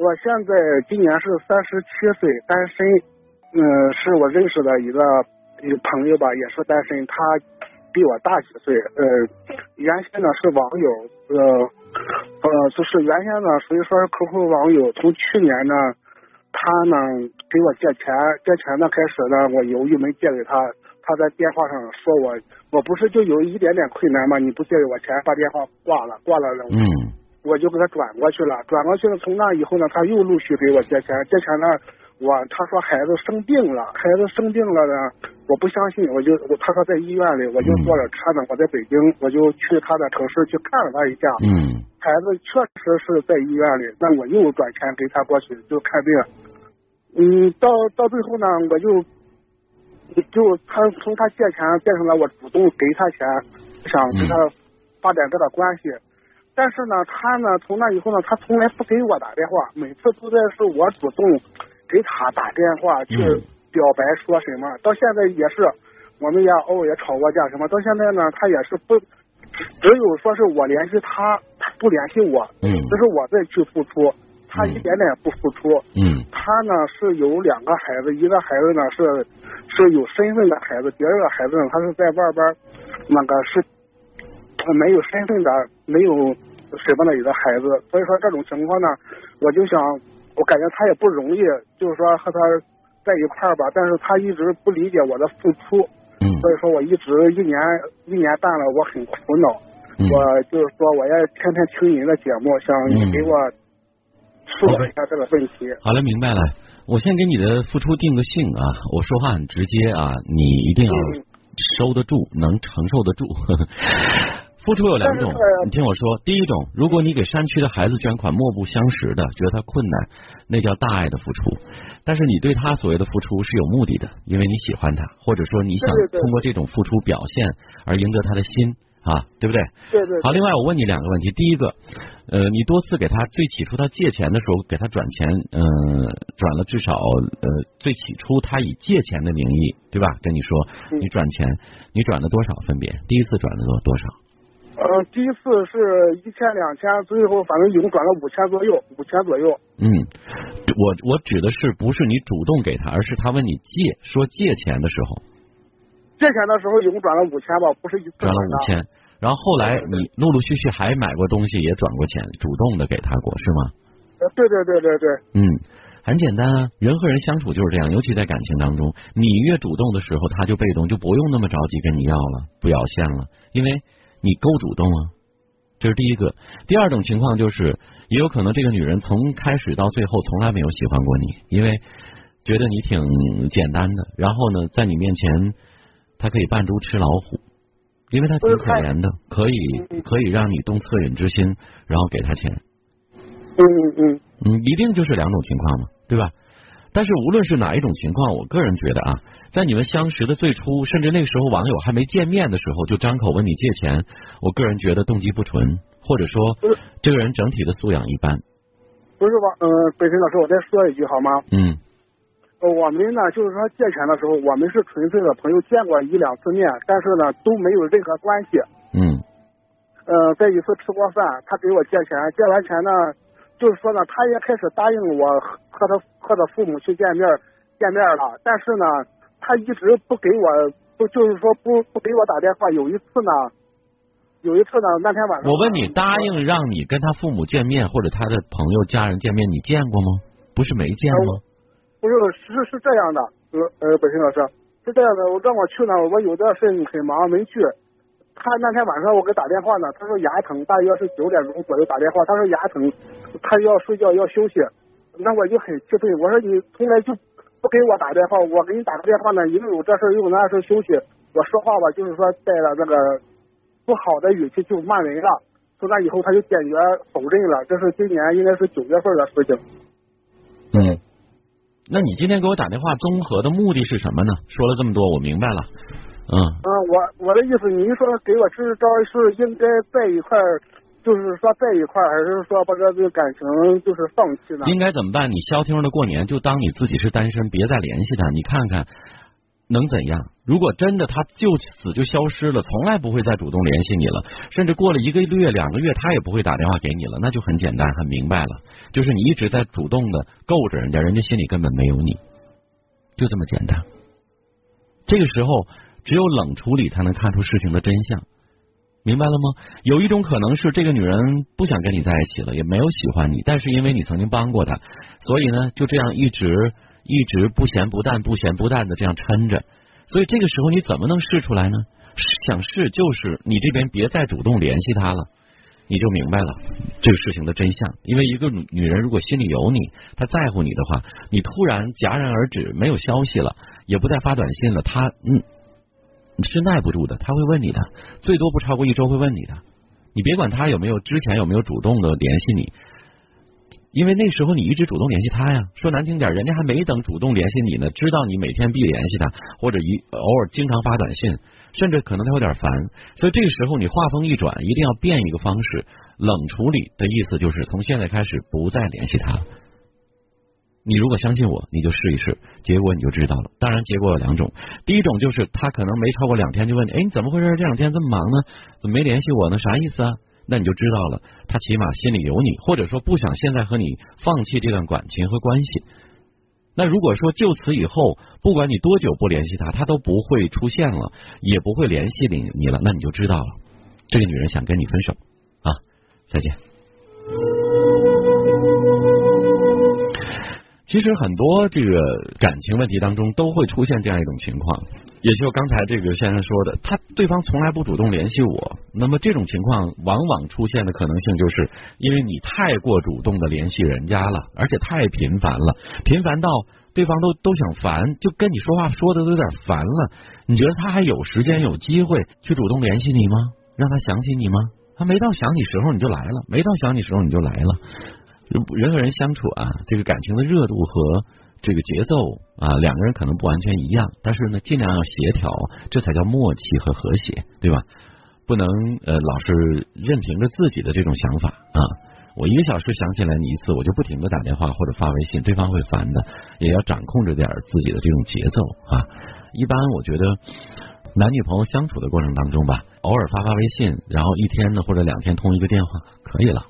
我现在今年是三十七岁，单身。嗯，是我认识的一个一朋友吧，也是单身，他比我大几岁。呃，原先呢是网友，呃呃，就是原先呢属于说是 QQ 网友。从去年呢，他呢给我借钱，借钱呢开始呢我犹豫没借给他，他在电话上说我，我不是就有一点点困难吗？你不借给我钱，把电话挂了，挂了了。嗯。我就给他转过去了，转过去了。从那以后呢，他又陆续给我借钱，借钱呢，我他说孩子生病了，孩子生病了呢，我不相信，我就我他说在医院里，我就坐着车呢，我在北京，我就去他的城市去看了他一下。嗯。孩子确实是在医院里，那我又转钱给他过去就看病。嗯，到到最后呢，我就就他从他借钱变成了我主动给他钱，想跟他发展这个关系。但是呢，他呢，从那以后呢，他从来不给我打电话，每次都在是我主动给他打电话去表白说什么。到现在也是，我们也偶尔也吵过架什么。到现在呢，他也是不，只有说是我联系他，他不联系我，嗯，这是我在去付出，他一点点不付出，嗯，他呢是有两个孩子，一个孩子呢是是有身份的孩子，第二个孩子呢他是在外边那个是没有身份的，没有。什么的一个孩子，所以说这种情况呢，我就想，我感觉他也不容易，就是说和他在一块儿吧，但是他一直不理解我的付出，嗯，所以说我一直一年一年半了，我很苦恼，我就是说我要天天听您的节目，想你给我说一下这个问题。好了，明白了，我先给你的付出定个性啊，我说话很直接啊，你一定要收得住，能承受得住。付出有两种，你听我说，第一种，如果你给山区的孩子捐款，莫不相识的，觉得他困难，那叫大爱的付出。但是你对他所谓的付出是有目的的，因为你喜欢他，或者说你想通过这种付出表现而赢得他的心啊，对不对？对对。好，另外我问你两个问题，第一个，呃，你多次给他最起初他借钱的时候给他转钱，嗯，转了至少呃最起初他以借钱的名义，对吧？跟你说你转钱，你转了多少？分别第一次转了多多少？呃，第一次是一千两千，最后反正一共转了五千左右，五千左右。嗯，我我指的是不是你主动给他，而是他问你借，说借钱的时候。借钱的时候一共转了五千吧，不是一次转了五千，然后后来你陆陆续续还买过东西，也转过钱，主动的给他过是吗？呃，对对对对对。嗯，很简单啊，人和人相处就是这样，尤其在感情当中，你越主动的时候，他就被动，就不用那么着急跟你要了，不要现了，因为。你够主动啊，这是第一个。第二种情况就是，也有可能这个女人从开始到最后从来没有喜欢过你，因为觉得你挺简单的。然后呢，在你面前，她可以扮猪吃老虎，因为她挺可怜的，可以可以让你动恻隐之心，然后给她钱。嗯嗯嗯，一定就是两种情况嘛，对吧？但是无论是哪一种情况，我个人觉得啊，在你们相识的最初，甚至那时候网友还没见面的时候，就张口问你借钱，我个人觉得动机不纯，或者说这个人整体的素养一般。不是吧？嗯，北辰老师，我再说一句好吗？嗯。我们呢，就是说借钱的时候，我们是纯粹的朋友，见过一两次面，但是呢都没有任何关系。嗯。呃，在一次吃过饭，他给我借钱，借完钱呢。就是说呢，他也开始答应我和他和他父母去见面见面了，但是呢，他一直不给我，不就是说不不给我打电话。有一次呢，有一次呢，那天晚上我问你，答应让你跟他父母见面或者他的朋友家人见面，你见过吗？不是没见吗？不是，是是这样的，呃呃，本身老师是这样的，我让我去呢，我有的事很忙没去。他那天晚上我给打电话呢，他说牙疼，大约是九点钟左右打电话，他说牙疼，他要睡觉要休息，那我就很气愤，我说你从来就不给我打电话，我给你打个电话呢，又有这事又有那事休息，我说话吧就是说带了那个不好的语气就骂人了，从那以后他就坚决否认了，这是今年应该是九月份的事情。嗯，那你今天给我打电话综合的目的是什么呢？说了这么多，我明白了。嗯嗯，我我的意思，您说给我支招是应该在一块儿，就是说在一块儿，还是说把这个感情就是放弃呢？应该怎么办？你消停的过年，就当你自己是单身，别再联系他。你看看，能怎样？如果真的他就此就消失了，从来不会再主动联系你了，甚至过了一个月、两个月，他也不会打电话给你了，那就很简单、很明白了，就是你一直在主动的够着人家，人家心里根本没有你，就这么简单。这个时候，只有冷处理才能看出事情的真相，明白了吗？有一种可能是这个女人不想跟你在一起了，也没有喜欢你，但是因为你曾经帮过她，所以呢，就这样一直一直不咸不淡、不咸不淡的这样撑着。所以这个时候你怎么能试出来呢？想试就是你这边别再主动联系他了，你就明白了这个事情的真相。因为一个女人如果心里有你，她在乎你的话，你突然戛然而止，没有消息了，也不再发短信了，她嗯是耐不住的，他会问你的，最多不超过一周会问你的。你别管他有没有之前有没有主动的联系你。因为那时候你一直主动联系他呀，说难听点，人家还没等主动联系你呢，知道你每天必联系他，或者一偶尔经常发短信，甚至可能他有点烦，所以这个时候你话锋一转，一定要变一个方式，冷处理的意思就是从现在开始不再联系他。你如果相信我，你就试一试，结果你就知道了。当然，结果有两种，第一种就是他可能没超过两天就问你，哎，你怎么回事？这两天这么忙呢？怎么没联系我呢？啥意思啊？那你就知道了，他起码心里有你，或者说不想现在和你放弃这段感情和关系。那如果说就此以后，不管你多久不联系他，他都不会出现了，也不会联系你你了，那你就知道了，这个女人想跟你分手啊！再见。其实很多这个感情问题当中都会出现这样一种情况。也就刚才这个先生说的，他对方从来不主动联系我，那么这种情况往往出现的可能性，就是因为你太过主动的联系人家了，而且太频繁了，频繁到对方都都想烦，就跟你说话说的都有点烦了。你觉得他还有时间有机会去主动联系你吗？让他想起你吗？他没到想你时候你就来了，没到想你时候你就来了。人和人相处啊，这个感情的热度和。这个节奏啊，两个人可能不完全一样，但是呢，尽量要协调，这才叫默契和和谐，对吧？不能呃老是任凭着自己的这种想法啊。我一个小时想起来你一次，我就不停的打电话或者发微信，对方会烦的。也要掌控着点自己的这种节奏啊。一般我觉得男女朋友相处的过程当中吧，偶尔发发微信，然后一天呢或者两天通一个电话，可以了。